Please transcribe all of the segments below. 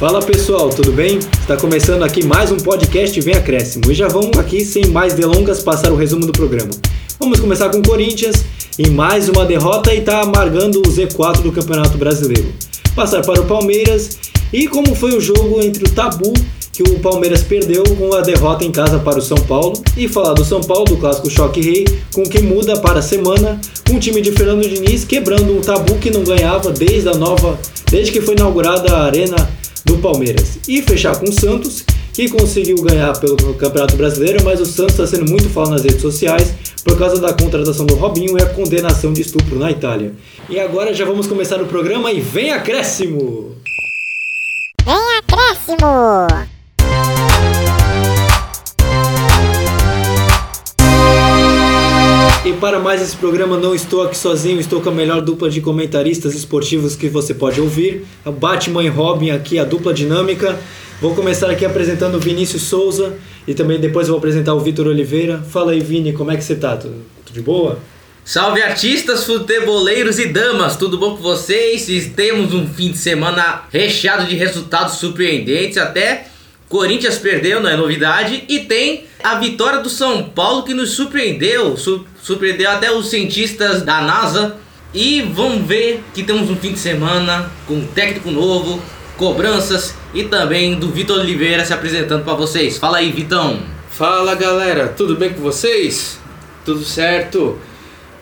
Fala pessoal, tudo bem? Está começando aqui mais um podcast Vem Acréscimo e já vamos aqui sem mais delongas passar o resumo do programa. Vamos começar com o Corinthians em mais uma derrota e está amargando o Z4 do Campeonato Brasileiro. Passar para o Palmeiras e como foi o jogo entre o Tabu que o Palmeiras perdeu com a derrota em casa para o São Paulo e falar do São Paulo, do clássico Choque Rei, com que muda para a semana, o time de Fernando Diniz quebrando um tabu que não ganhava desde a nova, desde que foi inaugurada a Arena do Palmeiras. E fechar com o Santos, que conseguiu ganhar pelo Campeonato Brasileiro, mas o Santos está sendo muito falado nas redes sociais por causa da contratação do Robinho e a condenação de estupro na Itália. E agora já vamos começar o programa e vem acréscimo! Vem acréscimo! E para mais esse programa, não estou aqui sozinho, estou com a melhor dupla de comentaristas esportivos que você pode ouvir. A Batman e Robin aqui, a dupla dinâmica. Vou começar aqui apresentando o Vinícius Souza e também depois vou apresentar o Vitor Oliveira. Fala aí, Vini, como é que você tá? Tudo, tudo de boa? Salve artistas, futeboleiros e damas, tudo bom com vocês? Temos um fim de semana recheado de resultados surpreendentes, até Corinthians perdeu, não é novidade, e tem a vitória do São Paulo que nos surpreendeu, su surpreendeu até os cientistas da NASA. E vamos ver que temos um fim de semana com um técnico novo, cobranças e também do Vitor Oliveira se apresentando para vocês. Fala aí, Vitão. Fala galera, tudo bem com vocês? Tudo certo?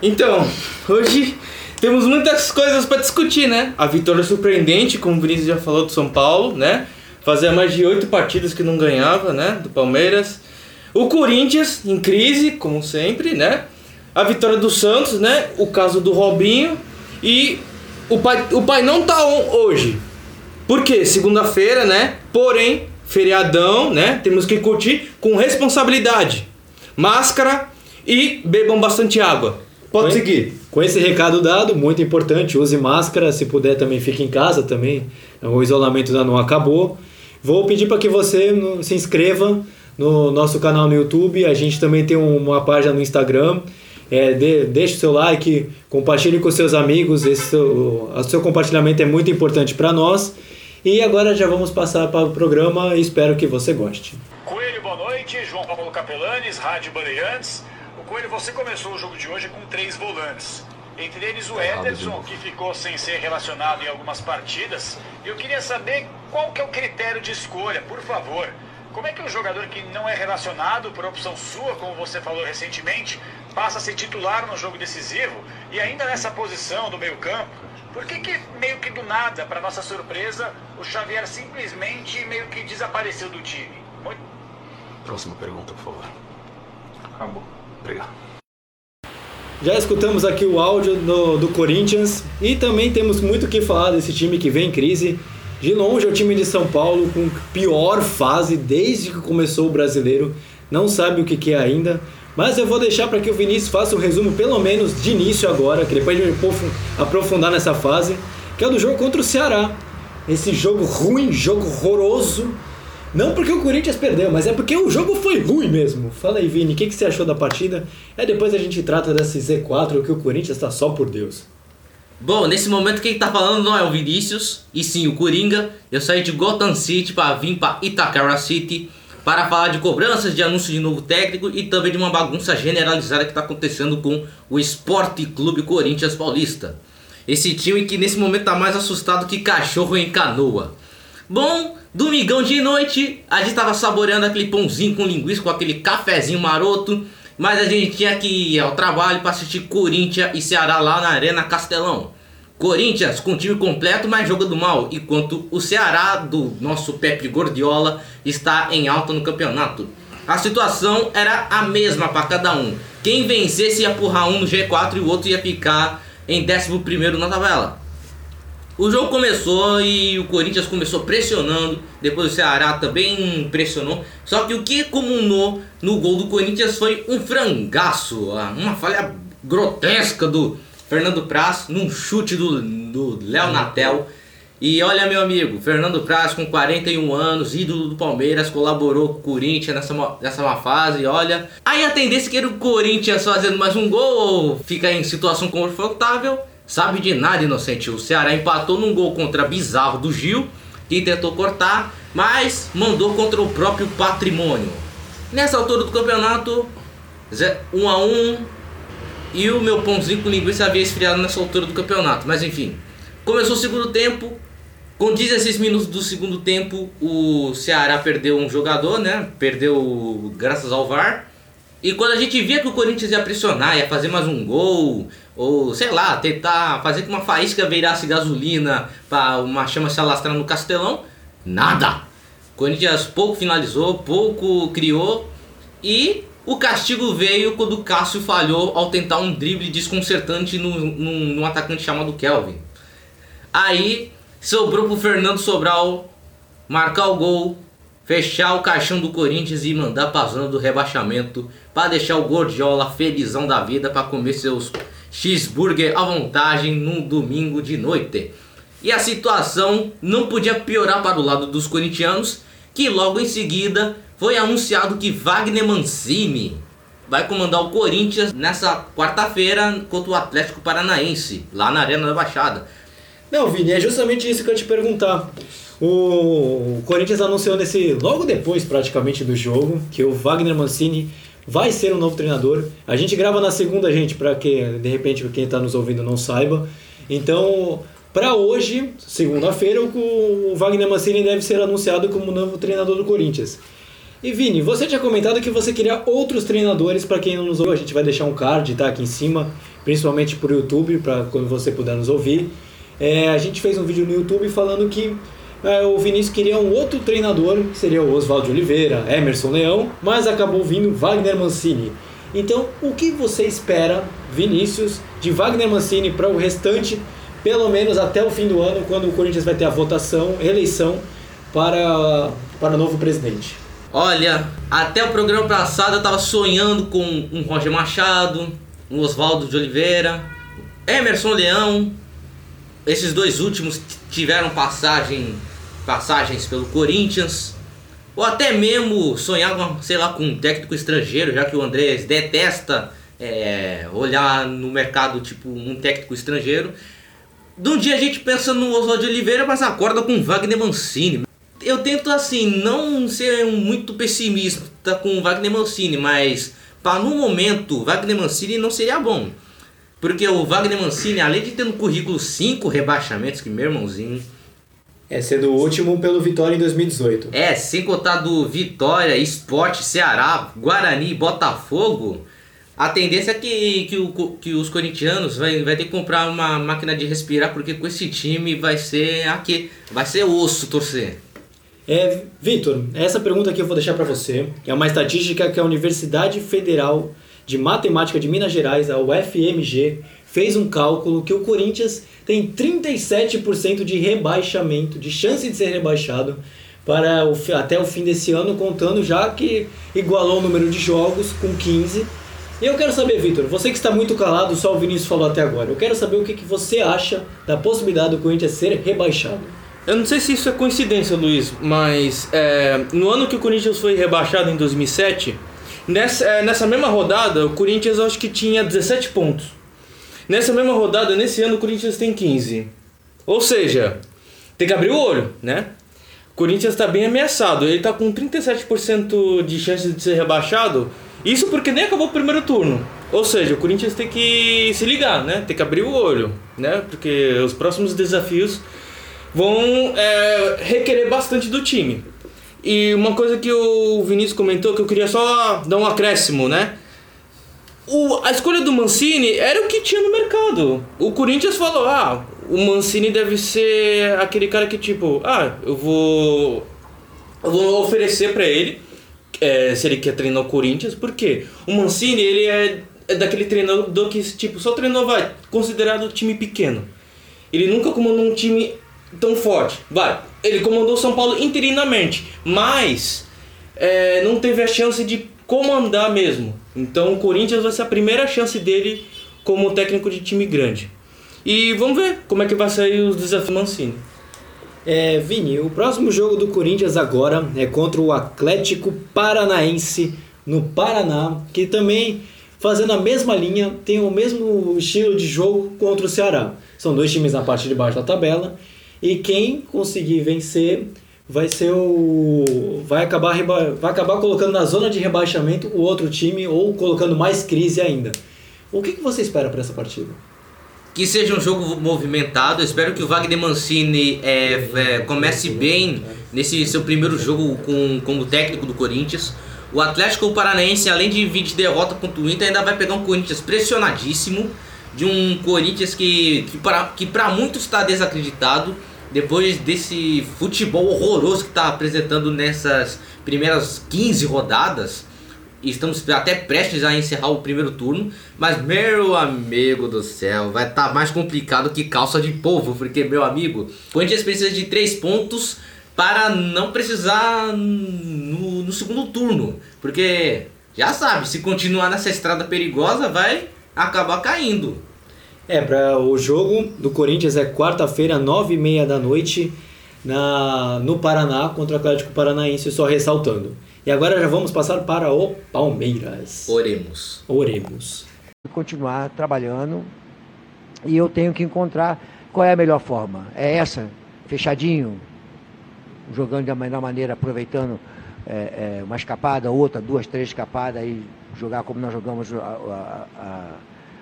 Então, hoje temos muitas coisas para discutir, né? A vitória surpreendente, como o Vinícius já falou, do São Paulo, né? Fazia mais de oito partidas que não ganhava, né? Do Palmeiras. O Corinthians em crise, como sempre, né? A vitória do Santos, né? O caso do Robinho. E o pai, o pai não tá on hoje. Por quê? Segunda-feira, né? Porém, feriadão, né? Temos que curtir com responsabilidade. Máscara e bebam bastante água. Pode seguir. Com esse recado dado, muito importante, use máscara, se puder também fique em casa também. O isolamento ainda não acabou. Vou pedir para que você se inscreva no nosso canal no YouTube. A gente também tem uma página no Instagram. É, dê- deixe o seu like, compartilhe com seus amigos. Esse seu, o seu compartilhamento é muito importante para nós. E agora já vamos passar para o programa espero que você goste. Coelho, boa noite. João Paulo Capelanes, Rádio Bandeirantes. O Coelho, você começou o jogo de hoje com três volantes. Entre eles o Ederson, que ficou sem ser relacionado em algumas partidas. Eu queria saber qual que é o critério de escolha, por favor. Como é que um jogador que não é relacionado por opção sua, como você falou recentemente, passa a ser titular no jogo decisivo e ainda nessa posição do meio campo? Por que, que meio que do nada, para nossa surpresa, o Xavier simplesmente meio que desapareceu do time? Muito Próxima pergunta, por favor. Acabou. Obrigado. Já escutamos aqui o áudio do, do Corinthians e também temos muito o que falar desse time que vem em crise. De longe é o time de São Paulo com pior fase desde que começou o brasileiro. Não sabe o que, que é ainda. Mas eu vou deixar para que o Vinícius faça um resumo, pelo menos de início agora, que depois de me aprofu- aprofundar nessa fase, que é do jogo contra o Ceará. Esse jogo ruim, jogo horroroso. Não porque o Corinthians perdeu, mas é porque o jogo foi ruim mesmo. Fala aí, Vini, o que, que você achou da partida? É depois a gente trata desse Z4 que o Corinthians está só por Deus. Bom, nesse momento quem tá falando não é o Vinícius, e sim o Coringa. Eu saí de Gotham City para vir para Itacara City para falar de cobranças, de anúncio de novo técnico e também de uma bagunça generalizada que está acontecendo com o Esporte Clube Corinthians Paulista. Esse time que nesse momento tá mais assustado que cachorro em canoa. Bom, domingão de noite, a gente tava saboreando aquele pãozinho com linguiça, com aquele cafezinho maroto, mas a gente tinha que ir ao trabalho para assistir Corinthians e Ceará lá na Arena Castelão. Corinthians com time completo, mas jogando mal, enquanto o Ceará do nosso Pepe Gordiola está em alta no campeonato. A situação era a mesma para cada um. Quem vencesse ia empurrar um no G4 e o outro ia ficar em 11 na tabela. O jogo começou e o Corinthians começou pressionando, depois o Ceará também pressionou. Só que o que comunou no gol do Corinthians foi um frangaço, ah, uma falha grotesca do Fernando Praz num chute do, do Léo Natel. E olha, meu amigo, Fernando Praz, com 41 anos, ídolo do Palmeiras, colaborou com o Corinthians nessa, nessa má fase. Olha, aí a tendência que era o Corinthians fazendo mais um gol fica em situação confortável. Sabe de nada, inocente. O Ceará empatou num gol contra Bizarro do Gil que tentou cortar, mas mandou contra o próprio patrimônio. Nessa altura do campeonato, 1 a 1 e o meu pãozinho com linguiça havia esfriado nessa altura do campeonato. Mas enfim, começou o segundo tempo. Com 16 minutos do segundo tempo, o Ceará perdeu um jogador, né? Perdeu graças ao VAR. E quando a gente via que o Corinthians ia pressionar, ia fazer mais um gol, ou sei lá, tentar fazer que uma faísca virasse gasolina para uma chama se alastrar no castelão, nada. O Corinthians pouco finalizou, pouco criou e o castigo veio quando o Cássio falhou ao tentar um drible desconcertante no, no, no atacante chamado Kelvin. Aí sobrou pro Fernando Sobral marcar o gol, fechar o caixão do Corinthians e mandar pra zona do rebaixamento para deixar o Gordiola felizão da vida para comer seus cheeseburger à vontade num domingo de noite. E a situação não podia piorar para o lado dos corintianos, que logo em seguida foi anunciado que Wagner Mancini vai comandar o Corinthians nessa quarta-feira contra o Atlético Paranaense, lá na Arena da Baixada. Não, Vini, é justamente isso que eu te perguntar. O Corinthians anunciou nesse logo depois praticamente do jogo que o Wagner Mancini vai ser o um novo treinador. A gente grava na segunda, gente, para que de repente quem está nos ouvindo não saiba. Então, para hoje, segunda-feira, o Wagner Mancini deve ser anunciado como novo treinador do Corinthians. E Vini, você tinha comentado que você queria outros treinadores para quem não nos ouviu. A gente vai deixar um card tá aqui em cima, principalmente por YouTube, para quando você puder nos ouvir. É, a gente fez um vídeo no YouTube falando que o Vinícius queria um outro treinador, que seria o Oswaldo Oliveira, Emerson Leão, mas acabou vindo Wagner Mancini. Então, o que você espera, Vinícius, de Wagner Mancini para o restante, pelo menos até o fim do ano, quando o Corinthians vai ter a votação, eleição para, para o novo presidente? Olha, até o programa passado eu tava sonhando com um Roger Machado, um Oswaldo de Oliveira, Emerson Leão. Esses dois últimos tiveram passagem, passagens pelo Corinthians. Ou até mesmo sonhava, sei lá, com um técnico estrangeiro, já que o Andrés detesta é, olhar no mercado tipo um técnico estrangeiro. De um dia a gente pensa no Oswaldo Oliveira, mas acorda com Wagner Mancini eu tento assim não ser muito pessimista com Wagner Mancini, mas para no momento Wagner Mancini não seria bom. Porque o Wagner Mancini, além de ter no currículo cinco rebaixamentos, que meu irmãozinho. É sendo o último pelo Vitória em 2018. É, sem contar do Vitória, Esporte, Ceará, Guarani, Botafogo. A tendência é que, que, o, que os corintianos vai, vai ter que comprar uma máquina de respirar, porque com esse time vai ser aqui, vai ser osso torcer. É, Vitor, essa pergunta aqui eu vou deixar para você. É uma estatística que a Universidade Federal de Matemática de Minas Gerais, a UFMG, fez um cálculo que o Corinthians tem 37% de rebaixamento, de chance de ser rebaixado para o, até o fim desse ano, contando já que igualou o número de jogos com 15. E eu quero saber, Vitor, você que está muito calado, só o Vinícius falou até agora, eu quero saber o que, que você acha da possibilidade do Corinthians ser rebaixado. Eu não sei se isso é coincidência, Luiz, mas é, no ano que o Corinthians foi rebaixado em 2007, nessa, é, nessa mesma rodada, o Corinthians acho que tinha 17 pontos. Nessa mesma rodada, nesse ano, o Corinthians tem 15. Ou seja, tem que abrir o olho, né? O Corinthians está bem ameaçado. Ele está com 37% de chance de ser rebaixado. Isso porque nem acabou o primeiro turno. Ou seja, o Corinthians tem que se ligar, né? Tem que abrir o olho, né? Porque os próximos desafios vão é, requerer bastante do time. E uma coisa que o Vinícius comentou que eu queria só dar um acréscimo, né? O, a escolha do Mancini era o que tinha no mercado. O Corinthians falou: ah, o Mancini deve ser aquele cara que, tipo, ah, eu vou. Eu vou oferecer para ele é, se ele quer treinar o Corinthians, porque o Mancini ele é, é daquele treinador que, tipo, só treinou, vai, considerado time pequeno. Ele nunca comandou um time tão forte. Vai, ele comandou São Paulo interinamente, mas é, não teve a chance de comandar mesmo. Então o Corinthians vai ser a primeira chance dele como técnico de time grande. E vamos ver como é que vai sair os desafios Mancini. É, Vini, o próximo jogo do Corinthians agora é contra o Atlético Paranaense no Paraná, que também fazendo a mesma linha, tem o mesmo estilo de jogo contra o Ceará. São dois times na parte de baixo da tabela E quem conseguir vencer vai ser o vai acabar reba- vai acabar colocando na zona de rebaixamento o outro time ou colocando mais crise ainda. O que, que você espera para essa partida? Que seja um jogo movimentado. Eu espero que o Wagner Mancini é, é, comece bem nesse seu primeiro jogo com, como técnico do Corinthians. O Atlético Paranaense, além de vir de derrota contra o Inter, ainda vai pegar um Corinthians pressionadíssimo. De um Corinthians que, que para que muitos está desacreditado. Depois desse futebol horroroso que está apresentando nessas primeiras 15 rodadas. Estamos até prestes a encerrar o primeiro turno. Mas, meu amigo do céu, vai estar mais complicado que calça de polvo. Porque, meu amigo, o Corinthians precisa de três pontos para não precisar no, no segundo turno. Porque, já sabe, se continuar nessa estrada perigosa, vai acabar caindo. É, para o jogo do Corinthians é quarta-feira, nove e meia da noite, na, no Paraná, contra o Atlético Paranaense, só ressaltando. E agora já vamos passar para o Palmeiras. Oremos. Oremos. continuar trabalhando e eu tenho que encontrar qual é a melhor forma. É essa, fechadinho, jogando da melhor maneira, aproveitando é, é, uma escapada, outra, duas, três escapadas e jogar como nós jogamos a, a- a-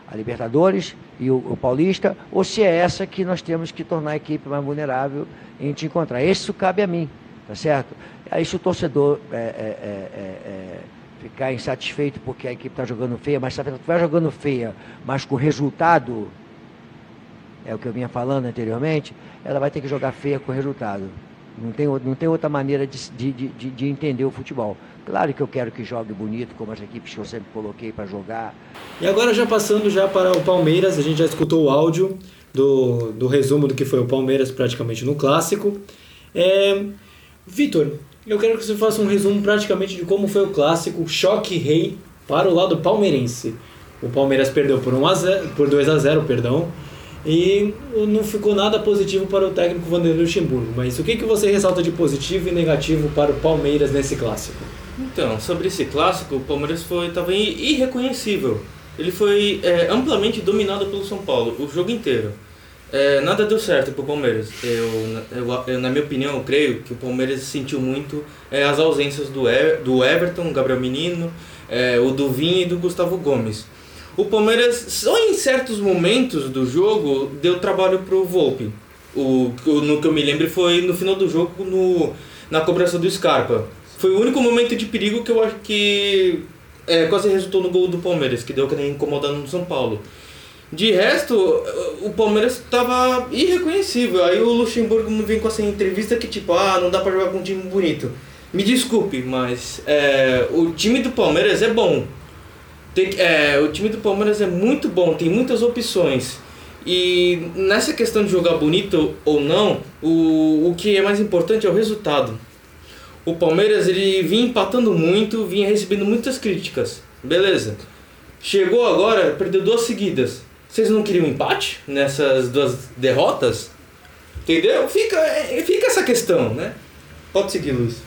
a Libertadores e o, o Paulista, ou se é essa que nós temos que tornar a equipe mais vulnerável e a gente encontrar. Isso cabe a mim, tá certo? Aí se o torcedor é, é, é, é, é, ficar insatisfeito porque a equipe está jogando feia, mas se estiver jogando feia, mas com resultado, é o que eu vinha falando anteriormente, ela vai ter que jogar feia com resultado. Não tem, não tem outra maneira de, de, de, de- de entender o futebol. Claro que eu quero que jogue bonito, como as equipes que eu sempre coloquei para jogar. E agora já passando já para o Palmeiras, a gente já escutou o áudio do, do resumo do que foi o Palmeiras praticamente no clássico. É, Vitor, eu quero que você faça um resumo praticamente de como foi o clássico, choque rei para o lado palmeirense. O Palmeiras perdeu por, 1 a 0, por 2 a 0, perdão, e não ficou nada positivo para o técnico Vanderlei Luxemburgo. Mas o que, que você ressalta de positivo e negativo para o Palmeiras nesse clássico? Então, sobre esse clássico, o Palmeiras foi estava irreconhecível. Ele foi é, amplamente dominado pelo São Paulo o jogo inteiro. É, nada deu certo pro Palmeiras. Eu, eu, eu, na minha opinião, eu creio que o Palmeiras sentiu muito é, as ausências do, e, do Everton, Gabriel Menino, é, o do e do Gustavo Gomes. O Palmeiras, só em certos momentos do jogo, deu trabalho pro Volpe. O, no que eu me lembro foi no final do jogo, no, na cobrança do Scarpa. Foi o único momento de perigo que eu acho que é, quase resultou no gol do Palmeiras, que deu aquele incomodando no São Paulo. De resto, o Palmeiras estava irreconhecível. Aí o Luxemburgo me vem com essa entrevista que tipo, ah, não dá pra jogar com um time bonito. Me desculpe, mas é, o time do Palmeiras é bom. Tem é, o time do Palmeiras é muito bom, tem muitas opções. E nessa questão de jogar bonito ou não, o, o que é mais importante é o resultado. O Palmeiras ele vinha empatando muito, vinha recebendo muitas críticas. Beleza. Chegou agora, perdeu duas seguidas. Vocês não queriam empate nessas duas derrotas? Entendeu? Fica, é, fica essa questão, né? Pode seguir, Luiz.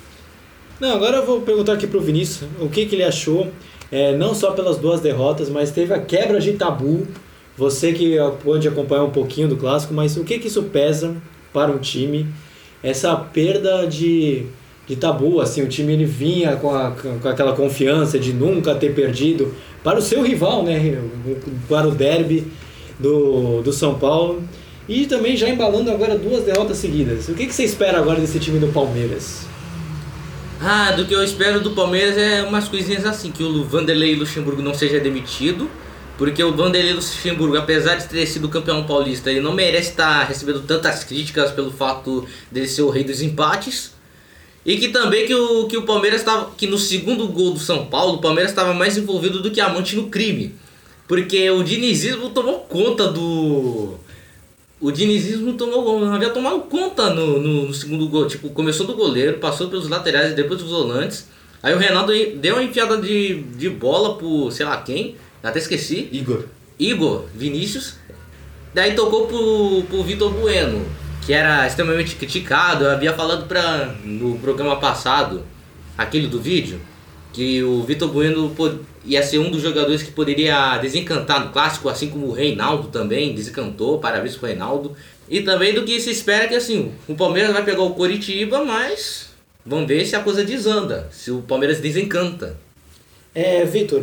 Não, agora eu vou perguntar aqui pro Vinícius o que, que ele achou, é, não só pelas duas derrotas, mas teve a quebra de tabu. Você que pôde acompanhar um pouquinho do clássico, mas o que, que isso pesa para um time? Essa perda de, de tabu, assim, o time ele vinha com, a- com aquela confiança de nunca ter perdido para o seu rival, né? Para o derby do, do São Paulo. E também já embalando agora duas derrotas seguidas. O que, que você espera agora desse time do Palmeiras? Ah, do que eu espero do Palmeiras é umas coisinhas assim, que o Vanderlei Luxemburgo não seja demitido, porque o Vanderlei Luxemburgo, apesar de ter sido campeão paulista, ele não merece estar recebendo tantas críticas pelo fato dele ser o rei dos empates. E que também que o, que o Palmeiras estava. Que no segundo gol do São Paulo, o Palmeiras estava mais envolvido do que amante no crime. Porque o dinizismo tomou conta do. O dinizismo tomou, havia tomado conta no, no, no segundo gol. Tipo, começou do goleiro, passou pelos laterais e depois dos volantes. Aí o Renato deu uma enfiada de, de bola pro sei lá quem, até esqueci. Igor. Igor Vinícius. Daí tocou pro, pro Vitor Bueno, que era extremamente criticado. Eu havia falado pra, no programa passado, aquele do vídeo, que o Vitor Bueno ia ser um dos jogadores que poderia desencantar no clássico, assim como o Reinaldo também desencantou. Parabéns pro Reinaldo. E também do que se espera que assim, o Palmeiras vai pegar o Coritiba, mas vamos ver se a coisa desanda, se o Palmeiras desencanta. É, Vitor,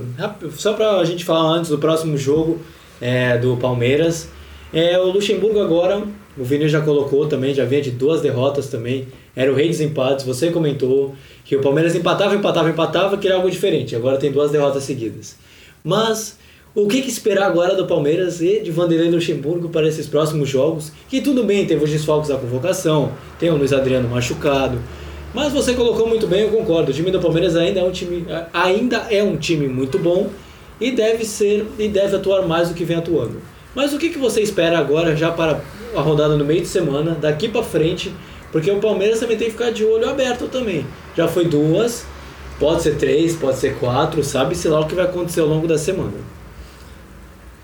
só pra gente falar antes do próximo jogo é, do Palmeiras, é, o Luxemburgo agora, o Vini já colocou também, já vinha de duas derrotas também, era o rei dos empates, você comentou que o Palmeiras empatava, empatava, empatava, que era algo diferente, agora tem duas derrotas seguidas. Mas o que, que esperar agora do Palmeiras e de Vanderlei Luxemburgo para esses próximos jogos? Que tudo bem, teve os desfalques da convocação, tem o Luiz Adriano machucado, mas você colocou muito bem, eu concordo. O time do Palmeiras ainda é um time, ainda é um time muito bom e deve ser e deve atuar mais do que vem atuando. Mas o que, que você espera agora já para a rodada no meio de semana, daqui para frente? Porque o Palmeiras também tem que ficar de olho aberto também. Já foi duas, pode ser três, pode ser quatro, sabe-se lá o que vai acontecer ao longo da semana.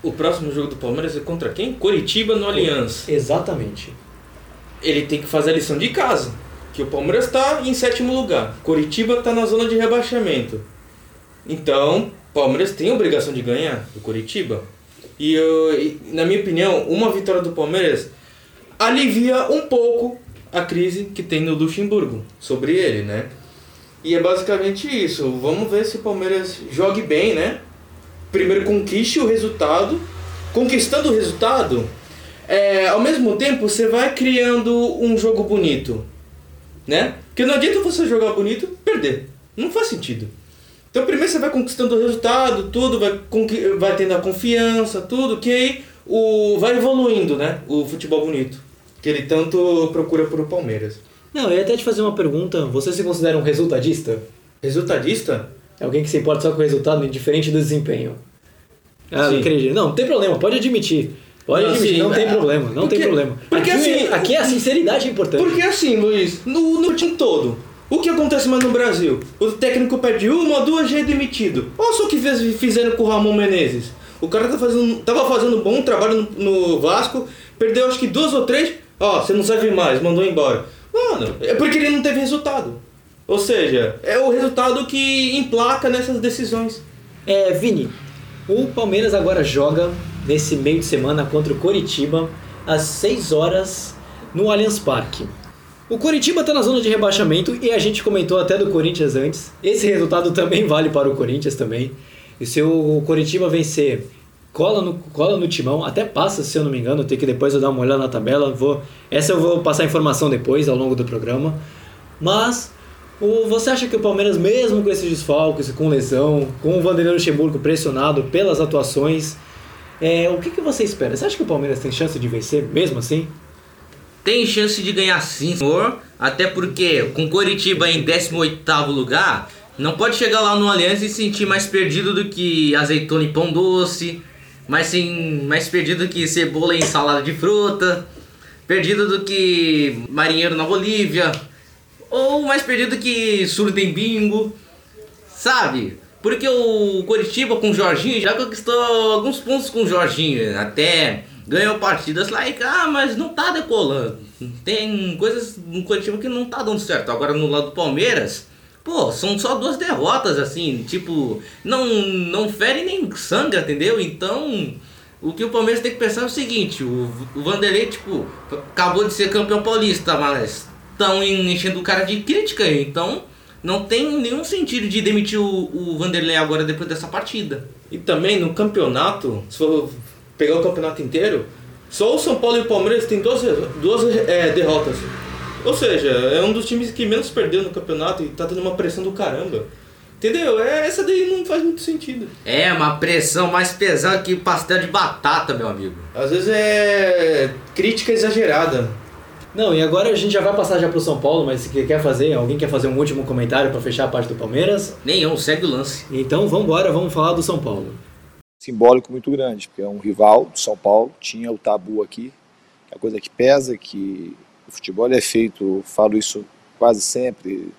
O próximo jogo do Palmeiras é contra quem? Coritiba no Allianz. Exatamente. Ele tem que fazer a lição de casa. Que o Palmeiras está em sétimo lugar. Coritiba está na zona de rebaixamento. Então, o Palmeiras tem a obrigação de ganhar do Coritiba. E, eu, e, na minha opinião, uma vitória do Palmeiras alivia um pouco a crise que tem no Luxemburgo sobre ele, né? E é basicamente isso. Vamos ver se o Palmeiras jogue bem, né? Primeiro conquiste o resultado. Conquistando o resultado, é, ao mesmo tempo você vai criando um jogo bonito, né? Porque não adianta você jogar bonito perder. Não faz sentido. Então primeiro você vai conquistando o resultado, tudo, vai, vai tendo a confiança, tudo, que aí o, vai evoluindo, né? O futebol bonito. Que ele tanto procura pro Palmeiras. Não, eu ia até te fazer uma pergunta. Você se considera um resultadista? Resultadista? É alguém que se importa só com o resultado, indiferente do desempenho. Ah, Sim. não acredito. Não, não tem problema, pode admitir. Pode Não, admitir, não tem é, problema, não porque- tem problema. porque aqui, assim- aqui a sinceridade é importante. Porque assim, Luiz, no, no time todo, o que acontece mais no Brasil? O técnico perde uma, duas, já é demitido. Olha só o que fez- fizeram com o Ramon Menezes. O cara tá fazendo, tava fazendo um bom trabalho no, no Vasco, perdeu acho que duas ou três, ó, você não serve mais, mandou embora. Mano, é porque ele não teve resultado. Ou seja, é o resultado que emplaca nessas decisões. É, Vini, o Palmeiras agora joga nesse meio de semana contra o Coritiba às 6 horas no Allianz Parque. O Coritiba está na zona de rebaixamento e a gente comentou até do Corinthians antes. Esse resultado também vale para o Corinthians também. E se o Coritiba vencer, cola no, cola no timão, até passa, se eu não me engano, tem que depois eu dar uma olhada na tabela. Vou, essa eu vou passar a informação depois, ao longo do programa. Mas o, você acha que o Palmeiras, mesmo com esses desfalques, com lesão, com o Vanderlei Luxemburgo pressionado pelas atuações, é, o que, que você espera? Você acha que o Palmeiras tem chance de vencer mesmo assim? Tem chance de ganhar sim, senhor. Até porque com Coritiba em 18º lugar, não pode chegar lá no Aliança e se sentir mais perdido do que azeitona e pão doce, mais, sem, mais perdido que cebola e salada de fruta, perdido do que marinheiro na Bolívia, ou mais perdido que surdo em bingo, sabe? Porque o Coritiba com o Jorginho já conquistou alguns pontos com o Jorginho, até ganhou partidas lá e ah, mas não tá decolando. Tem coisas no Coritiba que não tá dando certo. Agora no lado do Palmeiras, pô, são só duas derrotas assim, tipo, não não fere nem sangra, entendeu? Então, o que o Palmeiras tem que pensar é o seguinte, o, o Vanderlei, tipo, acabou de ser campeão paulista, mas estão enchendo o cara de crítica, então não tem nenhum sentido de demitir o, o Vanderlei agora depois dessa partida. E também no campeonato, se for pegar o campeonato inteiro, só o São Paulo e o Palmeiras têm duas, duas é, derrotas. Ou seja, é um dos times que menos perdeu no campeonato e tá tendo uma pressão do caramba. Entendeu? É, essa daí não faz muito sentido. É uma pressão mais pesada que pastel de batata, meu amigo. Às vezes é crítica exagerada. Não, e agora a gente já vai passar já pro São Paulo, mas se quer fazer, alguém quer fazer um último comentário para fechar a parte do Palmeiras? Nenhum, segue o lance. Então vamos embora, vamos falar do São Paulo. simbólico muito grande, porque é um rival do São Paulo, tinha o tabu aqui, que é a coisa que pesa, que o futebol é feito, falo isso quase sempre,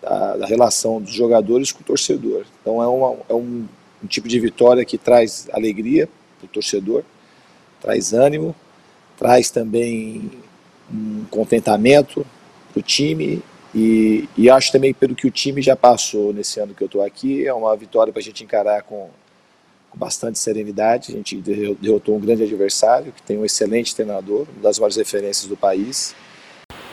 da, da relação dos jogadores com o torcedor. Então é, uma, é um, um tipo de vitória que traz alegria para o torcedor, traz ânimo, traz também um contentamento para o time e, e acho também pelo que o time já passou nesse ano que eu estou aqui, é uma vitória para a gente encarar com com bastante serenidade. A gente derro- derrotou um grande adversário, que tem um excelente treinador, uma das maiores referências do país.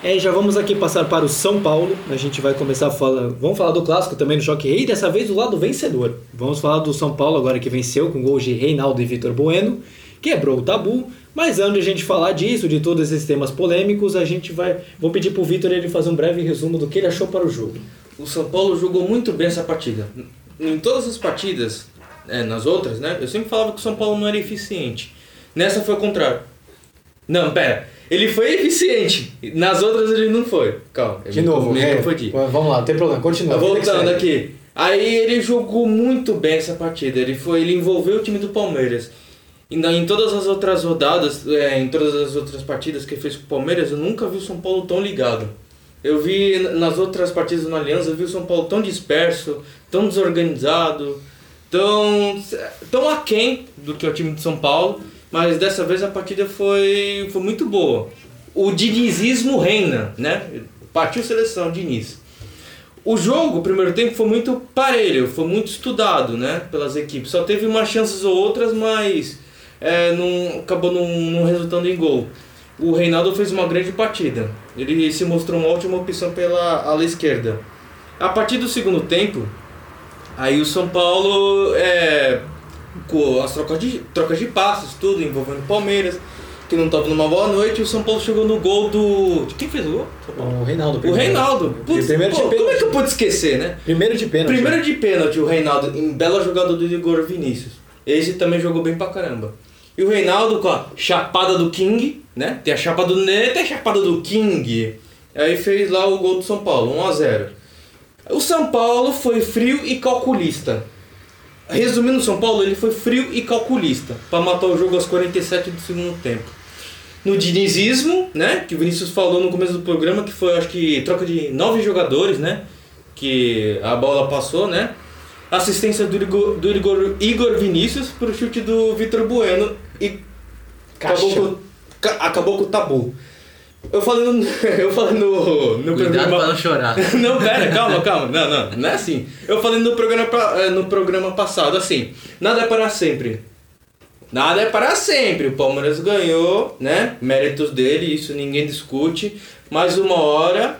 É, e já vamos aqui passar para o São Paulo. A gente vai começar a falar. Vamos falar do clássico também do Choque Rei, dessa vez do lado vencedor. Vamos falar do São Paulo agora que venceu com gols de Reinaldo e Vitor Bueno, quebrou o tabu. Mas antes de a gente falar disso, de todos esses temas polêmicos, a gente vai. Vou pedir pro Vitor ele fazer um breve resumo do que ele achou para o jogo. O São Paulo jogou muito bem essa partida. Em todas as partidas, é, nas outras, né? Eu sempre falava que o São Paulo não era eficiente. Nessa foi o contrário. Não, pera. Ele foi eficiente. Nas outras ele não foi. Calma. De novo, é, vamos lá, não tem problema, continua. Voltando aqui. Aí ele jogou muito bem essa partida. Ele foi, ele envolveu o time do Palmeiras. E na- em todas as outras rodadas, é, em todas as outras partidas que ele fez com o Palmeiras, eu nunca vi o São Paulo tão ligado. Eu vi nas outras partidas no Aliança, eu vi o São Paulo tão disperso, tão desorganizado, tão, tão aquém do que o time de São Paulo. Mas dessa vez a partida foi, foi muito boa. O dinizismo reina, né? Partiu seleção, Diniz. O jogo, o primeiro tempo, foi muito parelho, foi muito estudado, né, pelas equipes. Só teve umas chances ou outras, mas é, não, acabou não, não resultando em gol. O Reinaldo fez uma grande partida. Ele se mostrou uma ótima opção pela ala esquerda. A partir do segundo tempo, aí o São Paulo, é, com as trocas de, trocas de passos, tudo, envolvendo o Palmeiras, que não estava numa boa noite, e o São Paulo chegou no gol do... De quem fez o gol? O Reinaldo. O. Reinaldo. Putz, primeiro de pô, pênalti. como é que eu pude esquecer, né? Primeiro de pênalti. Primeiro de pênalti, o Reinaldo, em bela jogada do Igor Vinícius. Esse também jogou bem pra caramba. E o Reinaldo com a chapada do King, né? Tem a chapa do Ney, tem a chapada do King. Aí fez lá o gol do São Paulo, 1 a 0 O São Paulo foi frio e calculista. Resumindo o São Paulo, ele foi frio e calculista pra matar o jogo aos 47 do segundo tempo. No dinizismo, né? Que o Vinícius falou no começo do programa, que foi acho que troca de nove jogadores, né? Que a bola passou, né? Assistência do Igor, do Igor, Igor Vinícius pro chute do Vitor Bueno e acabou com, ca- acabou com o tabu. Eu falei no, eu falei no, no Cuidado programa. pra não chorar. Não, pera, calma, calma. Não, não, não é assim. Eu falei no programa, eh, no programa passado, assim, nada é para sempre. Nada é para sempre. O Palmeiras ganhou, né? Méritos dele, isso ninguém discute. Mas uma hora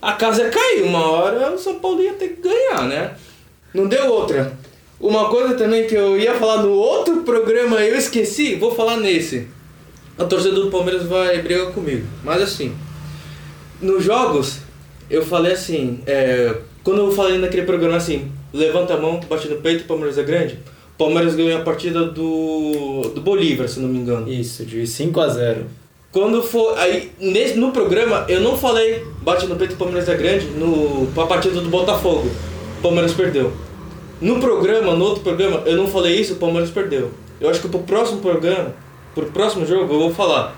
a casa ia cair. Uma hora o São Paulo ia ter que ganhar, né? Não deu outra. Uma coisa também que eu ia falar no outro programa eu esqueci, vou falar nesse. A torcida do Palmeiras vai brigar comigo. Mas assim, nos jogos, eu falei assim, é, quando eu falei naquele programa assim, levanta a mão, bate no peito, Palmeiras é grande. Palmeiras ganhou a partida do, do Bolívar, se não me engano. Isso, de 5 a 0 Quando for. Aí, nesse, no programa, eu não falei bate no peito, Palmeiras é grande, no, pra partida do Botafogo. Palmeiras perdeu. No programa, no outro programa, eu não falei isso, o Palmeiras perdeu. Eu acho que pro próximo programa, pro próximo jogo, eu vou falar.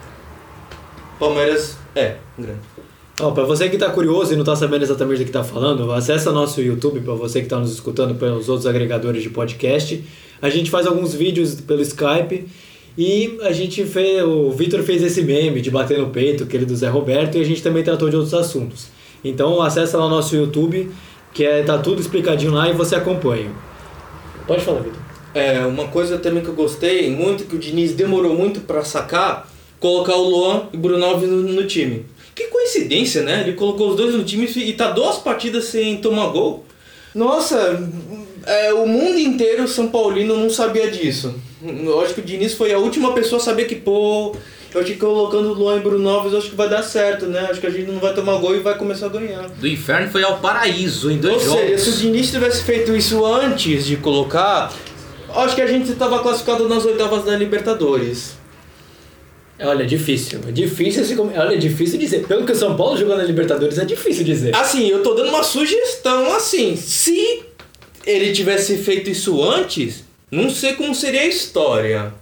Palmeiras é grande. Ó, pra você que tá curioso e não tá sabendo exatamente do que tá falando, acessa nosso YouTube pra você que tá nos escutando pelos outros agregadores de podcast. A gente faz alguns vídeos pelo Skype e a gente fez, o Vitor fez esse meme de bater no peito, aquele do Zé Roberto, e a gente também tratou de outros assuntos. Então acessa lá nosso YouTube, que é, tá tudo explicadinho lá e você acompanha. Pode falar, Vitor. É, uma coisa também que eu gostei muito, que o Diniz demorou muito pra sacar, colocar o Luan e o Bruno Alves no, no time. Que coincidência, né? Ele colocou os dois no time e tá duas partidas sem tomar gol. Nossa, é, o mundo inteiro São Paulino não sabia disso. Eu acho que o Diniz foi a última pessoa a saber que, pô, eu acho que colocando o Luan e o Bruno Alves, eu acho que vai dar certo, né? Acho que a gente não vai tomar gol e vai começar a ganhar. Do inferno foi ao paraíso em dois Ou jogos. seja, se o Diniz tivesse feito isso antes de colocar, acho que a gente estava classificado nas oitavas da Libertadores. Olha, difícil. É difícil com- Olha, é difícil dizer. Pelo que o São Paulo jogou na Libertadores, é difícil dizer. Assim, eu tô dando uma sugestão assim, se ele tivesse feito isso antes, não sei como seria a história.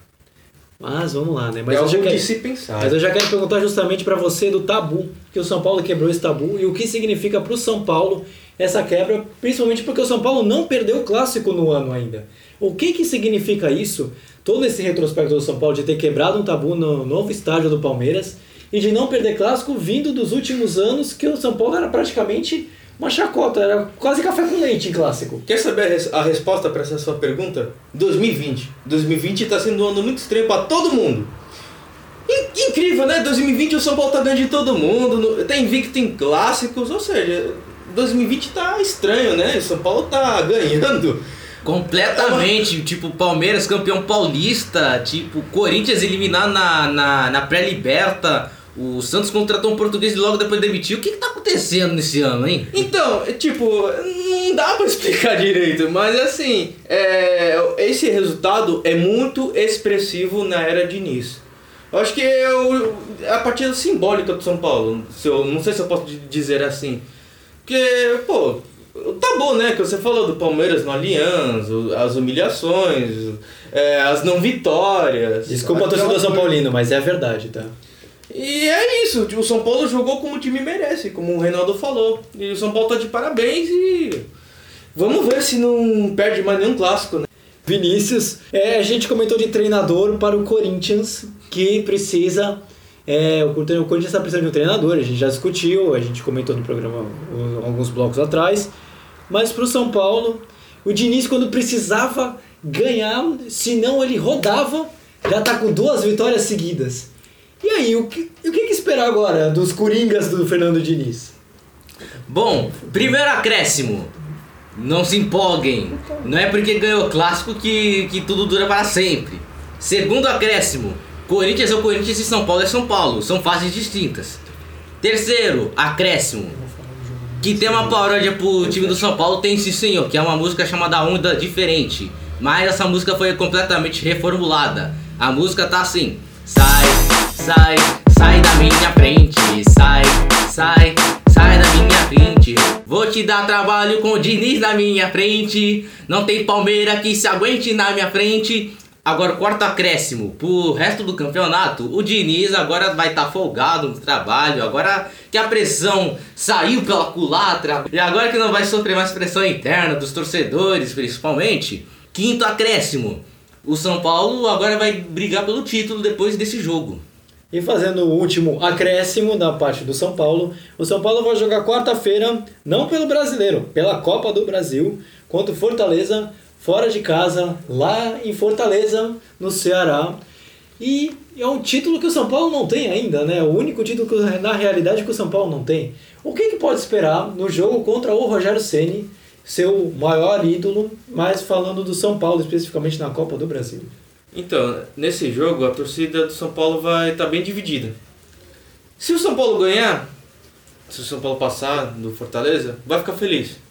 Mas vamos lá, né? Mas é eu já quero- de se pensar. Mas eu já quero perguntar justamente para você do tabu, que o São Paulo quebrou esse tabu e o que significa para o São Paulo essa quebra, principalmente porque o São Paulo não perdeu o clássico no ano ainda. O que que significa isso? Todo esse retrospecto do São Paulo de ter quebrado um tabu no novo estádio do Palmeiras e de não perder clássico vindo dos últimos anos que o São Paulo era praticamente uma chacota, era quase café com leite em clássico. Quer saber a, res- a resposta para essa sua pergunta? 2020. 2020 tá sendo um ano muito estranho para todo mundo. In- incrível, né? 2020 o São Paulo tá ganhando de todo mundo, no- tá invicto em clássicos, ou seja, 2020 tá estranho, né? O São Paulo tá ganhando. Completamente, tipo, Palmeiras campeão paulista, tipo, Corinthians eliminado na, na, na pré-liberta, o Santos contratou um português e logo depois demitiu. O que, que tá acontecendo nesse ano, hein? Então, tipo, não dá pra explicar direito, mas assim, é, esse resultado é muito expressivo na era Diniz. Eu acho que é, é a partida simbólica do São Paulo, se eu, não sei se eu posso di- dizer assim. Porque, pô, tá bom, né, que você falou do Palmeiras no Allianz, as humilhações, é, as não vitórias. Desculpa a aquela torcedor São. Paulino, mas é a verdade, tá? E é isso, o São Paulo jogou como o time merece, como o Reinaldo falou. E o São Paulo tá de parabéns e vamos ver se não perde mais nenhum clássico, né? Vinícius, é, a gente comentou de treinador para o Corinthians, que precisa. É, o Corinthians está precisando de um treinador, a gente já discutiu, a gente comentou no programa alguns blocos atrás. Mas para o São Paulo, o Diniz, quando precisava ganhar, se não ele rodava, já está com duas vitórias seguidas. E aí, o que, o que que esperar agora dos Coringas do Fernando Diniz? Bom, primeiro acréscimo. Não se empolguem. Não é porque ganhou o clássico que, que tudo dura para sempre. Segundo acréscimo. Corinthians é o Corinthians e São Paulo é São Paulo. São fases distintas. Terceiro acréscimo. Que tem uma paródia pro time do São Paulo, tem sim senhor, que é uma música chamada Onda Diferente. Mas essa música foi completamente reformulada. A música tá assim: Sai, sai, sai da minha frente, sai, sai, sai da minha frente. Vou te dar trabalho com o Diniz na minha frente. Não tem Palmeira que se aguente na minha frente. Agora, quarto acréscimo, pro resto do campeonato, o Diniz agora vai estar folgado no trabalho, agora que a pressão saiu pela culatra, e agora que não vai sofrer mais pressão interna dos torcedores, principalmente. Quinto acréscimo, o São Paulo agora vai brigar pelo título depois desse jogo. E fazendo o último acréscimo da parte do São Paulo, o São Paulo vai jogar quarta-feira, não pelo brasileiro, pela Copa do Brasil, contra o Fortaleza, fora de casa, lá em Fortaleza, no Ceará. E é um título que o São Paulo não tem ainda, né? O único título que, na realidade que o São Paulo não tem. O que, que pode esperar no jogo contra o Rogério Ceni, seu maior ídolo, mas falando do São Paulo especificamente na Copa do Brasil? Então, nesse jogo, a torcida do São Paulo vai estar bem dividida. Se o São Paulo ganhar, se o São Paulo passar do Fortaleza, vai ficar feliz.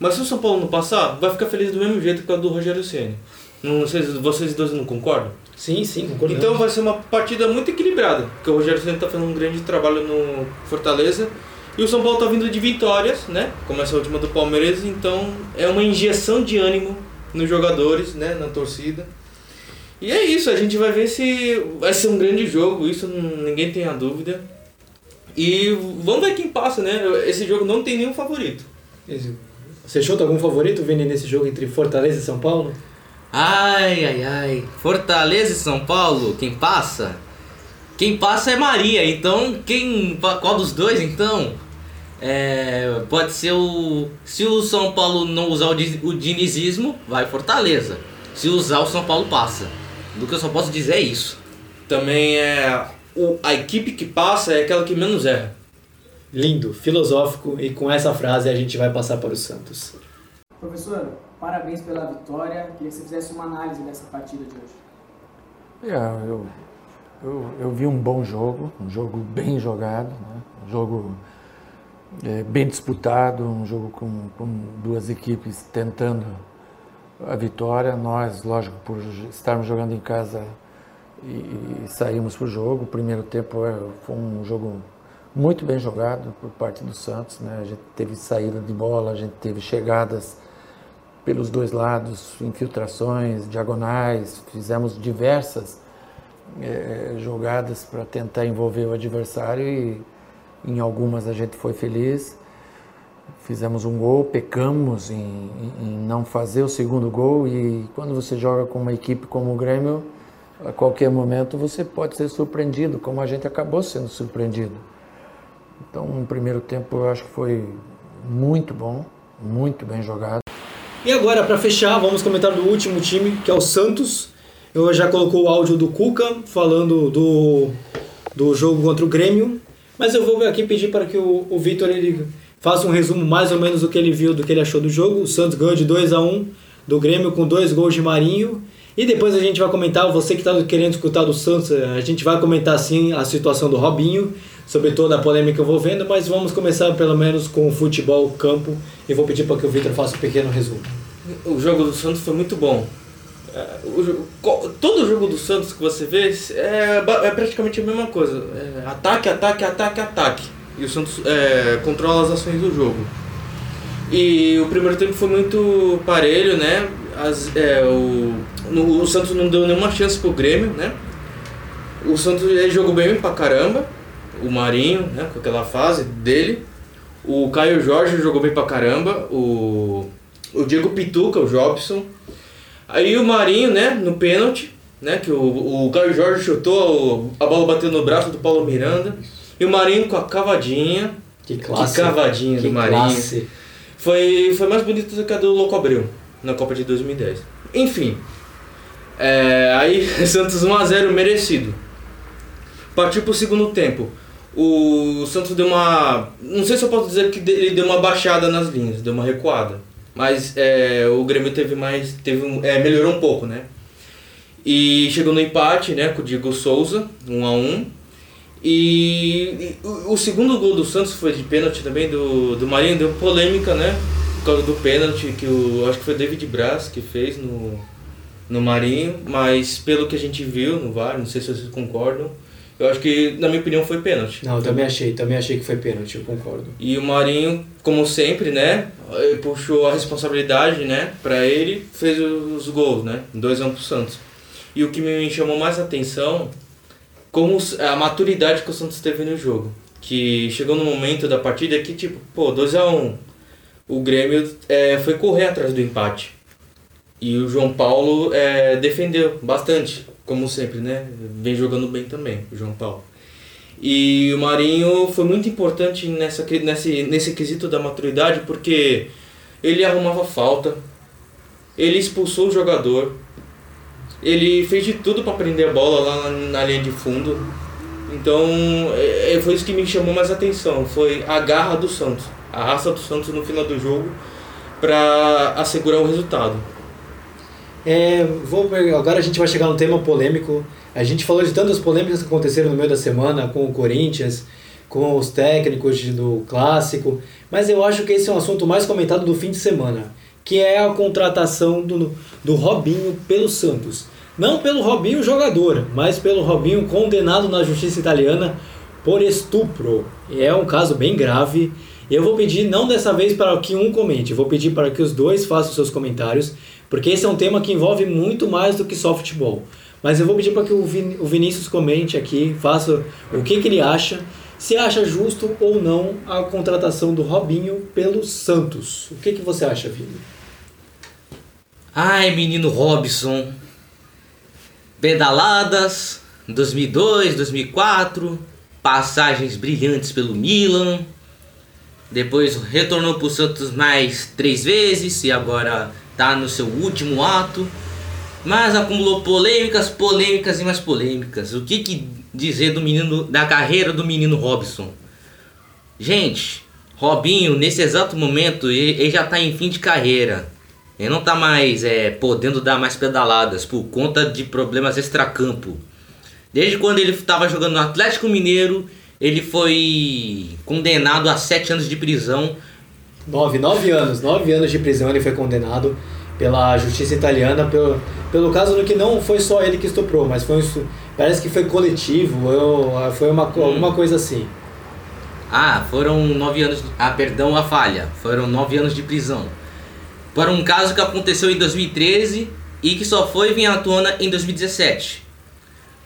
Mas se o São Paulo não passar, vai ficar feliz do mesmo jeito que a do Rogério Ceni. Não sei se vocês dois não concordam? Sim, sim, concordo. Então vai ser uma partida muito equilibrada, porque o Rogério Ceni está fazendo um grande trabalho no Fortaleza e o São Paulo está vindo de vitórias, né? Como essa última do Palmeiras, então é uma injeção de ânimo nos jogadores, né? Na torcida. E é isso, a gente vai ver se vai ser um grande jogo, isso ninguém tem a dúvida. E vamos ver quem passa, né? Esse jogo não tem nenhum favorito. Você chuta algum favorito, Vini, nesse jogo entre Fortaleza e São Paulo? Ai, ai, ai. Fortaleza e São Paulo, quem passa? Quem passa é Maria, então quem. Qual dos dois então? É, pode ser o. Se o São Paulo não usar o, o dinizismo, vai Fortaleza. Se usar, o São Paulo passa. Do que eu só posso dizer é isso. Também é. o- a equipe que passa é aquela que menos erra. Lindo, filosófico, e com essa frase a gente vai passar para o Santos. Professor, parabéns pela vitória. Queria que você fizesse uma análise dessa partida de hoje. É, eu, eu, eu vi um bom jogo, um jogo bem jogado, né? um jogo é, bem disputado, um jogo com, com duas equipes tentando a vitória. Nós, lógico, por estarmos jogando em casa e, e saímos para o jogo. O primeiro tempo é, foi um jogo muito bem jogado por parte do Santos. Né? A gente teve saída de bola, a gente teve chegadas pelos dois lados, infiltrações, diagonais, fizemos diversas eh, jogadas para tentar envolver o adversário e em algumas a gente foi feliz. Fizemos um gol, pecamos em, em- em não fazer o segundo gol e quando você joga com uma equipe como o Grêmio, a qualquer momento você pode ser surpreendido, como a gente acabou sendo surpreendido. Então, no primeiro tempo eu acho que foi muito bom, muito bem jogado. E agora, para fechar, vamos comentar do último time, que é o Santos. Eu já colocou o áudio do Cuca falando do, do jogo contra o Grêmio, mas eu vou aqui pedir para que o, o Vitor ele faça um resumo mais ou menos do que ele viu, do que ele achou do jogo. O Santos ganhou de 2 a 1 do Grêmio com dois gols de Marinho. E depois a gente vai comentar, você que está querendo escutar do Santos, a gente vai comentar sim a situação do Robinho, sobre toda a polêmica envolvendo, mas vamos começar pelo menos com o futebol campo e vou pedir para que o Vitor faça um pequeno resumo. O jogo do Santos foi muito bom. É, o, todo jogo do Santos que você vê é, é praticamente a mesma coisa. É, ataque, ataque, ataque, ataque. E o Santos é, controla as ações do jogo. E o primeiro tempo foi muito parelho, né? As, é, o, no, o Santos não deu nenhuma chance pro Grêmio, né? O Santos jogou bem pra caramba. O Marinho, né? Com aquela fase dele. O Caio Jorge jogou bem pra caramba. O, o Diego Pituca, o Jobson. Aí o Marinho, né? No pênalti. Né, que o, o Caio Jorge chutou, a bola bateu no braço do Paulo Miranda. E o Marinho com a cavadinha. Que classe. Que cavadinha que do Marinho. Classe. Foi, foi mais bonito do que a do Louco Abreu na Copa de 2010. Enfim. É, aí Santos 1x0 merecido. Partiu pro segundo tempo. O Santos deu uma. Não sei se eu posso dizer que ele deu uma baixada nas linhas, deu uma recuada. Mas é, o Grêmio teve mais. Teve um, é, melhorou um pouco, né? E chegou no empate, né, com o Diego Souza, 1 a 1 E, e o, o, segundo gol do Santos foi de pênalti também, do, do Marinho, deu polêmica, né? Por causa do pênalti que o. Acho que foi o David Braz que fez no, no Marinho, mas pelo que a gente viu no VAR, não sei se vocês concordam, eu acho que, na minha opinião, foi pênalti. Não, eu também achei, também achei que foi pênalti, eu concordo. E o Marinho, como sempre, né, puxou a responsabilidade, né, para ele, fez os gols, né, 2 a 1 um pro Santos. E o que me chamou mais atenção, como a maturidade que o Santos teve no jogo. Que chegou no momento da partida que, tipo, pô, 2 a 1 um, o Grêmio é, foi correr atrás do empate. E o João Paulo é, defendeu bastante como sempre, né? Vem jogando bem também, o João Paulo. E o Marinho foi muito importante nessa, nesse, nesse quesito da maturidade porque ele arrumava falta, ele expulsou o jogador, ele fez de tudo para prender a bola lá na, linha de fundo. Então é, é, foi isso que me chamou mais atenção, foi a garra do Santos, a raça do Santos no final do jogo para assegurar o resultado. É, vou, agora a gente vai chegar no tema polêmico. A gente falou de tantas polêmicas que aconteceram no meio da semana com o Corinthians, com os técnicos do clássico, mas eu acho que esse é um assunto mais comentado do fim de semana, que é a contratação do, do Robinho pelo Santos. Não pelo Robinho jogador, mas pelo Robinho condenado na justiça italiana por estupro. É um caso bem grave. Eu vou pedir, não dessa vez para que um comente, vou pedir para que os dois façam seus comentários, porque esse é um tema que envolve muito mais do que só futebol. Mas eu vou pedir para que o, Vin o Vinícius comente aqui, faça o que, que ele acha, se acha justo ou não a contratação do Robinho pelo Santos. O que, que você acha, Vini? Ai, menino Robson. Pedaladas, 2002, 2004, passagens brilhantes pelo Milan. Depois retornou para o Santos mais três vezes e agora está no seu último ato, mas acumulou polêmicas, polêmicas e mais polêmicas. O que, que dizer do menino, da carreira do menino Robson? Gente, Robinho, nesse exato momento, ele, ele já está em fim de carreira. Ele não está mais é, podendo dar mais pedaladas por conta de problemas extracampo. Desde quando ele estava jogando no Atlético Mineiro, ele foi condenado a sete anos de prisão Nove, nove anos, nove anos de prisão ele foi condenado pela justiça italiana pelo, pelo caso do que não foi só ele que estuprou, mas foi parece que foi coletivo, ou, foi uma, hum. alguma coisa assim. Ah, foram nove anos. Ah, perdão a falha. Foram nove anos de prisão. Para um caso que aconteceu em 2013 e que só foi vir à tona em 2017.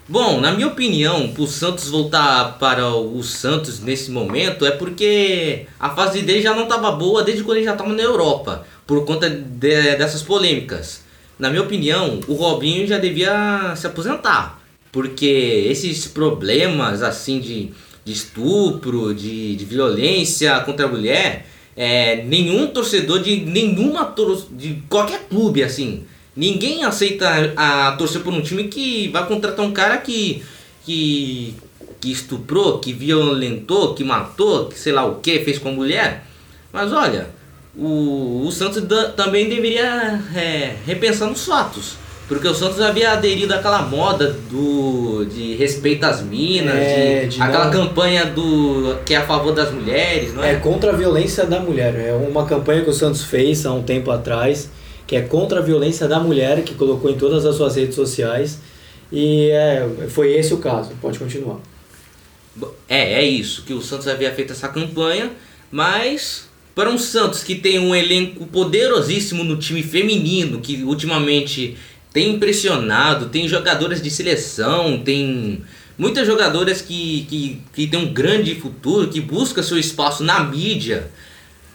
Bom, na minha opinião, para o Santos voltar para o Santos nesse momento é porque a fase dele já não estava boa desde quando ele já estava na Europa, por conta de, dessas polêmicas. Na minha opinião, o Robinho já devia se aposentar, porque esses problemas assim de, de estupro, de, de violência contra a mulher, é, nenhum torcedor de nenhuma de qualquer clube assim. Ninguém aceita a, a torcer por um time que vai contratar um cara que que que estuprou, que violentou, que matou, que sei lá o que fez com a mulher. Mas olha, o, o Santos também deveria é, repensar nos fatos. Porque o Santos havia aderido àquela moda do de respeito às minas, é, de, de aquela não... campanha do que é a favor das mulheres, não é? É contra a violência da mulher. É uma campanha que o Santos fez há um tempo atrás, que é contra a violência da mulher, que colocou em todas as suas redes sociais. E é, foi esse o caso. Pode continuar. É, é isso, que o Santos havia feito essa campanha, mas para um Santos que tem um elenco poderosíssimo no time feminino, que ultimamente tem impressionado, tem jogadoras de seleção, tem muitas jogadoras que, que, que tem um grande futuro, que busca seu espaço na mídia.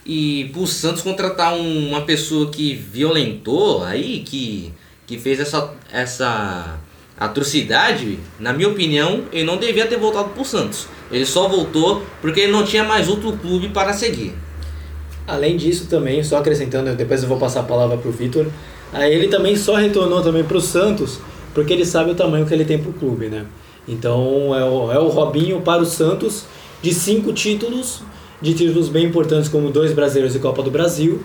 E pro Santos contratar um, uma pessoa que violentou aí, que, que fez essa, essa atrocidade, na minha opinião, ele não devia ter voltado pro Santos. Ele só voltou porque ele não tinha mais outro clube para seguir. Além disso também, só acrescentando, depois eu vou passar a palavra pro Vitor, ele também só retornou também para o Santos porque ele sabe o tamanho que ele tem para o clube, né? Então é o, é o Robinho para o Santos de cinco títulos, de títulos bem importantes como dois brasileiros e Copa do Brasil,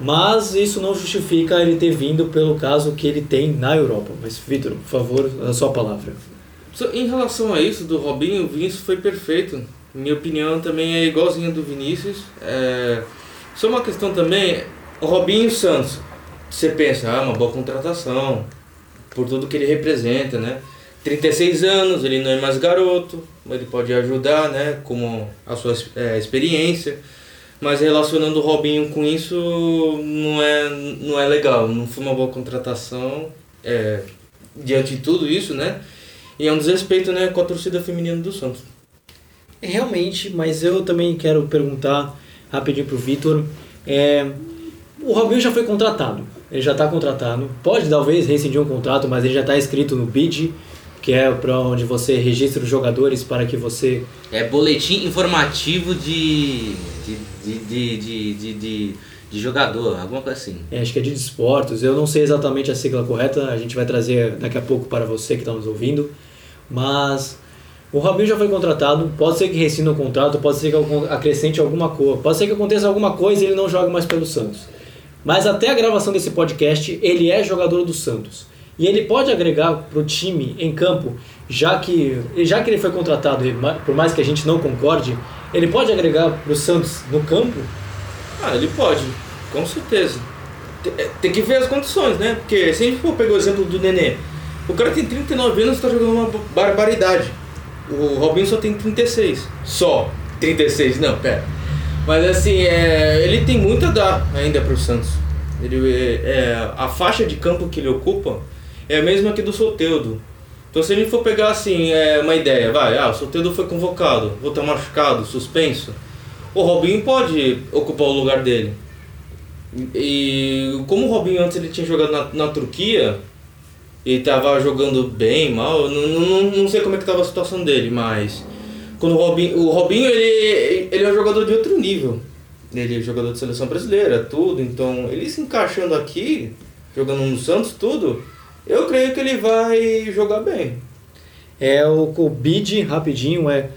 mas isso não justifica ele ter vindo pelo caso que ele tem na Europa. Mas Vitor, por favor, a sua palavra. Em relação a isso do Robinho, o Vinícius foi perfeito. Minha opinião também é igualzinha do Vinícius. É... Só uma questão também, o Robinho Santos você pensa, ah, uma boa contratação, por tudo que ele representa, né? 36 anos, ele não é mais garoto, ele pode ajudar, né, como a sua é, experiência, mas relacionando o Robinho com isso não é, não é legal, não foi uma boa contratação, é, diante de tudo isso, né, e é um desrespeito, né, com a torcida feminina do Santos. Realmente, mas eu também quero perguntar rapidinho pro Vitor, é, o Robinho já foi contratado, ele já está contratado. Pode talvez rescindir um contrato, mas ele já está escrito no BID, que é para onde você registra os jogadores para que você. É boletim informativo de. de, de, de, de, de, de jogador, alguma coisa assim. É, acho que é de desportos. Eu não sei exatamente a sigla correta, a gente vai trazer daqui a pouco para você que está nos ouvindo. Mas o Robinho já foi contratado, pode ser que rescinda o contrato, pode ser que acrescente alguma coisa, pode ser que aconteça alguma coisa e ele não jogue mais pelo Santos. Mas até a gravação desse podcast, ele é jogador do Santos. E ele pode agregar para o time em campo, já que, já que ele foi contratado, por mais que a gente não concorde, ele pode agregar para o Santos no campo? Ah, ele pode, com certeza. É, tem que ver as condições, né? Porque se a gente for pegar o exemplo do Nenê, o cara tem 39 anos e está jogando uma barbaridade. O Robinho só tem 36. Só 36, não, pera. Mas assim, é, ele tem muito a dar ainda para o Santos. Ele, é, é, a faixa de campo que ele ocupa é a mesma que do Soteudo. Então se a gente for pegar assim, é, uma ideia, vai, ah, o Soteudo foi convocado, vou estar machucado, suspenso. O Robinho pode ocupar o lugar dele. E como o Robinho antes ele tinha jogado na, na Turquia, e estava jogando bem, mal, não, não, não sei como é que estava a situação dele, mas quando o Robinho, o Robinho ele, ele é um jogador de outro nível. Ele é jogador de seleção brasileira, tudo. Então, ele se encaixando aqui, jogando no Santos, tudo, eu creio que ele vai jogar bem. É o, o BID, rapidinho, é,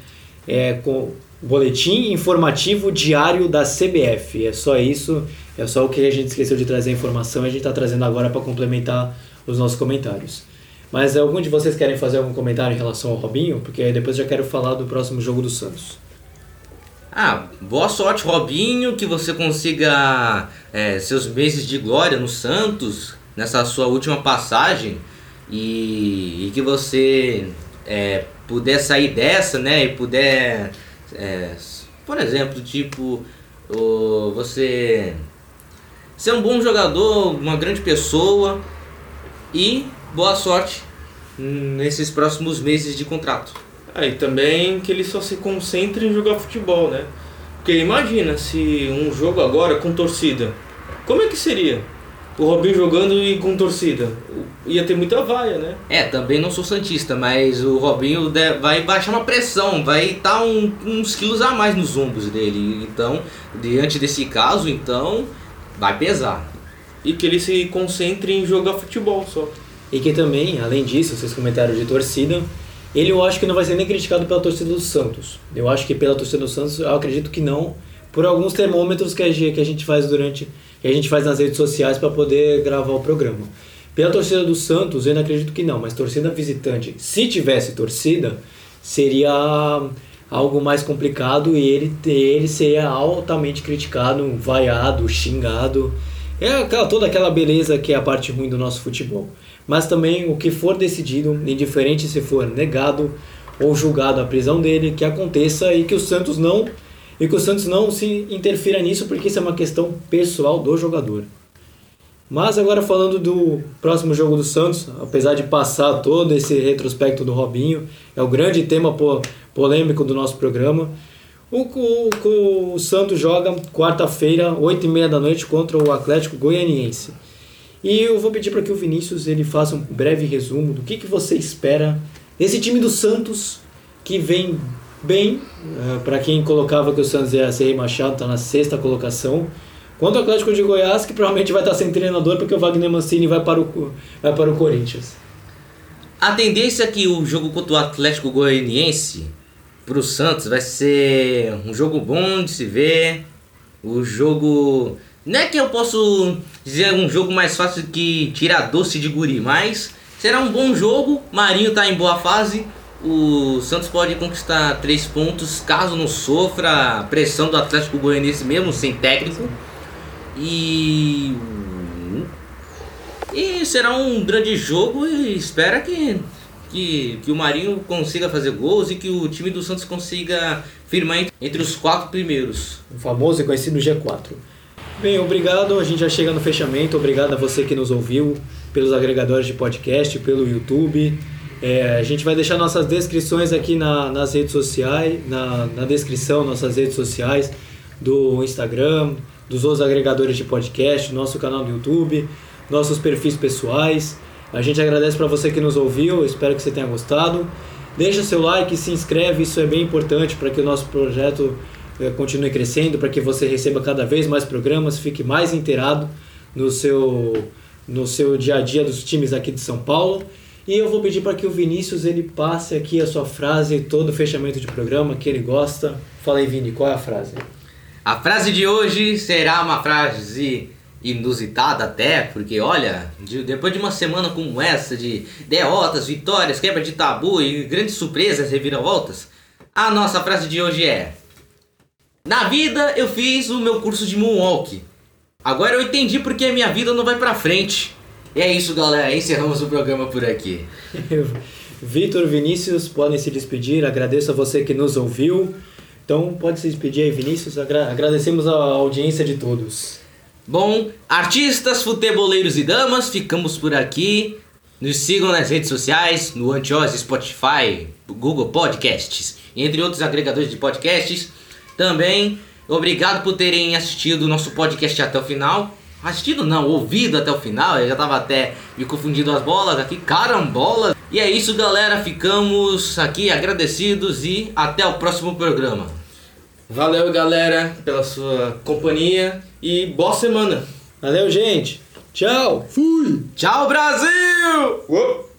é com Boletim Informativo Diário da CBF. É só isso, é só o que a gente esqueceu de trazer a informação e a gente está trazendo agora para complementar os nossos comentários. Mas algum de vocês querem fazer algum comentário em relação ao Robinho? Porque depois já quero falar do próximo jogo do Santos. Ah, boa sorte, Robinho, que você consiga é, seus meses de glória no Santos, nessa sua última passagem, e, e que você é, puder sair dessa, né, e puder, é, por exemplo, tipo, o, você ser um bom jogador, uma grande pessoa, e boa sorte nesses próximos meses de contrato. Ah, também que ele só se concentre em jogar futebol, né? Porque imagina se um jogo agora com torcida, como é que seria? O Robinho jogando e com torcida. Ia ter muita vaia, né? É, também não sou santista, mas o Robinho vai baixar uma pressão, vai estar um- uns quilos a mais nos ombros dele. Então, diante desse caso, então, vai pesar. E que ele se concentre em jogar futebol só. E que também, além disso, vocês comentaram de torcida, ele eu acho que não vai ser nem criticado pela torcida do Santos. Eu acho que pela torcida do Santos, eu acredito que não, por alguns termômetros que a gente, que a gente faz durante, que a gente faz nas redes sociais para poder gravar o programa. Pela torcida do Santos, eu ainda acredito que não, mas torcida visitante, se tivesse torcida, seria algo mais complicado e ele, ele seria altamente criticado, vaiado, xingado. É aquela- toda aquela beleza que é a parte ruim do nosso futebol. Mas também o que for decidido, indiferente se for negado ou julgado a prisão dele, que aconteça e que o Santos não e que o Santos não se interfira nisso, porque isso é uma questão pessoal do jogador. Mas agora falando do próximo jogo do Santos, apesar de passar todo esse retrospecto do Robinho, é o grande tema po- polêmico do nosso programa. O, o, o Santos joga quarta-feira, 8h30 da noite, contra o Atlético Goianiense. E eu vou pedir para que o Vinícius ele faça um breve resumo do que, que você espera desse time do Santos, que vem bem, para quem colocava que o Santos ia ser rebaixado, está na sexta colocação. Quanto ao Atlético de Goiás, que provavelmente vai estar sem treinador porque o Wagner Mancini vai para o, vai para o Corinthians. A tendência é que o jogo contra o Atlético Goianiense pro Santos vai ser um jogo bom de se ver. O jogo. Não é que eu posso dizer um jogo mais fácil que tirar doce de guri, mas será um bom jogo. Marinho tá em boa fase. O Santos pode conquistar três pontos caso não sofra a pressão do Atlético Goianiense mesmo sem técnico. E. E será um grande jogo e espera que, que, que o Marinho consiga fazer gols e que o time do Santos consiga firmar entre, entre os quatro primeiros. O famoso e conhecido G4. Bem, obrigado. A gente já chega no fechamento. Obrigado a você que nos ouviu pelos agregadores de podcast, pelo YouTube. É, a gente vai deixar nossas descrições aqui na, nas redes sociais, na, na descrição, nossas redes sociais do Instagram, dos outros agregadores de podcast, nosso canal do YouTube, nossos perfis pessoais. A gente agradece para você que nos ouviu, espero que você tenha gostado. Deixa seu like, se inscreve, isso é bem importante para que o nosso projeto eh, continue crescendo, para que você receba cada vez mais programas, fique mais inteirado no seu, no seu dia a dia dos times aqui de São Paulo. E eu vou pedir para que o Vinícius ele passe aqui a sua frase, todo o fechamento de programa que ele gosta. Fala aí, Vini, qual é a frase? A frase de hoje será uma frase inusitada até, porque olha, de- depois de uma semana como essa, de derrotas, vitórias, quebra de tabu e grandes surpresas, reviravoltas, a nossa frase de hoje é: Na vida eu fiz o meu curso de Moonwalk. Agora eu entendi porque a minha vida não vai pra frente. E é isso, galera. Encerramos o programa por aqui. Vitor, Vinícius, podem se despedir. Agradeço a você que nos ouviu. Então, pode se despedir aí, Vinícius. Agra- agradecemos a audiência de todos. Bom, artistas, futeboleiros e damas, ficamos por aqui. Nos sigam nas redes sociais, no Antiose, Spotify, Google Podcasts, entre outros agregadores de podcasts. Também, obrigado por terem assistido o nosso podcast até o final. Assistido não, ouvido até o final, eu já tava até me confundindo as bolas aqui, carambola. E é isso, galera, ficamos aqui agradecidos e até o próximo programa. Valeu, galera, pela sua companhia e boa semana. Valeu, gente. Tchau. Fui. Tchau, Brasil! Uou.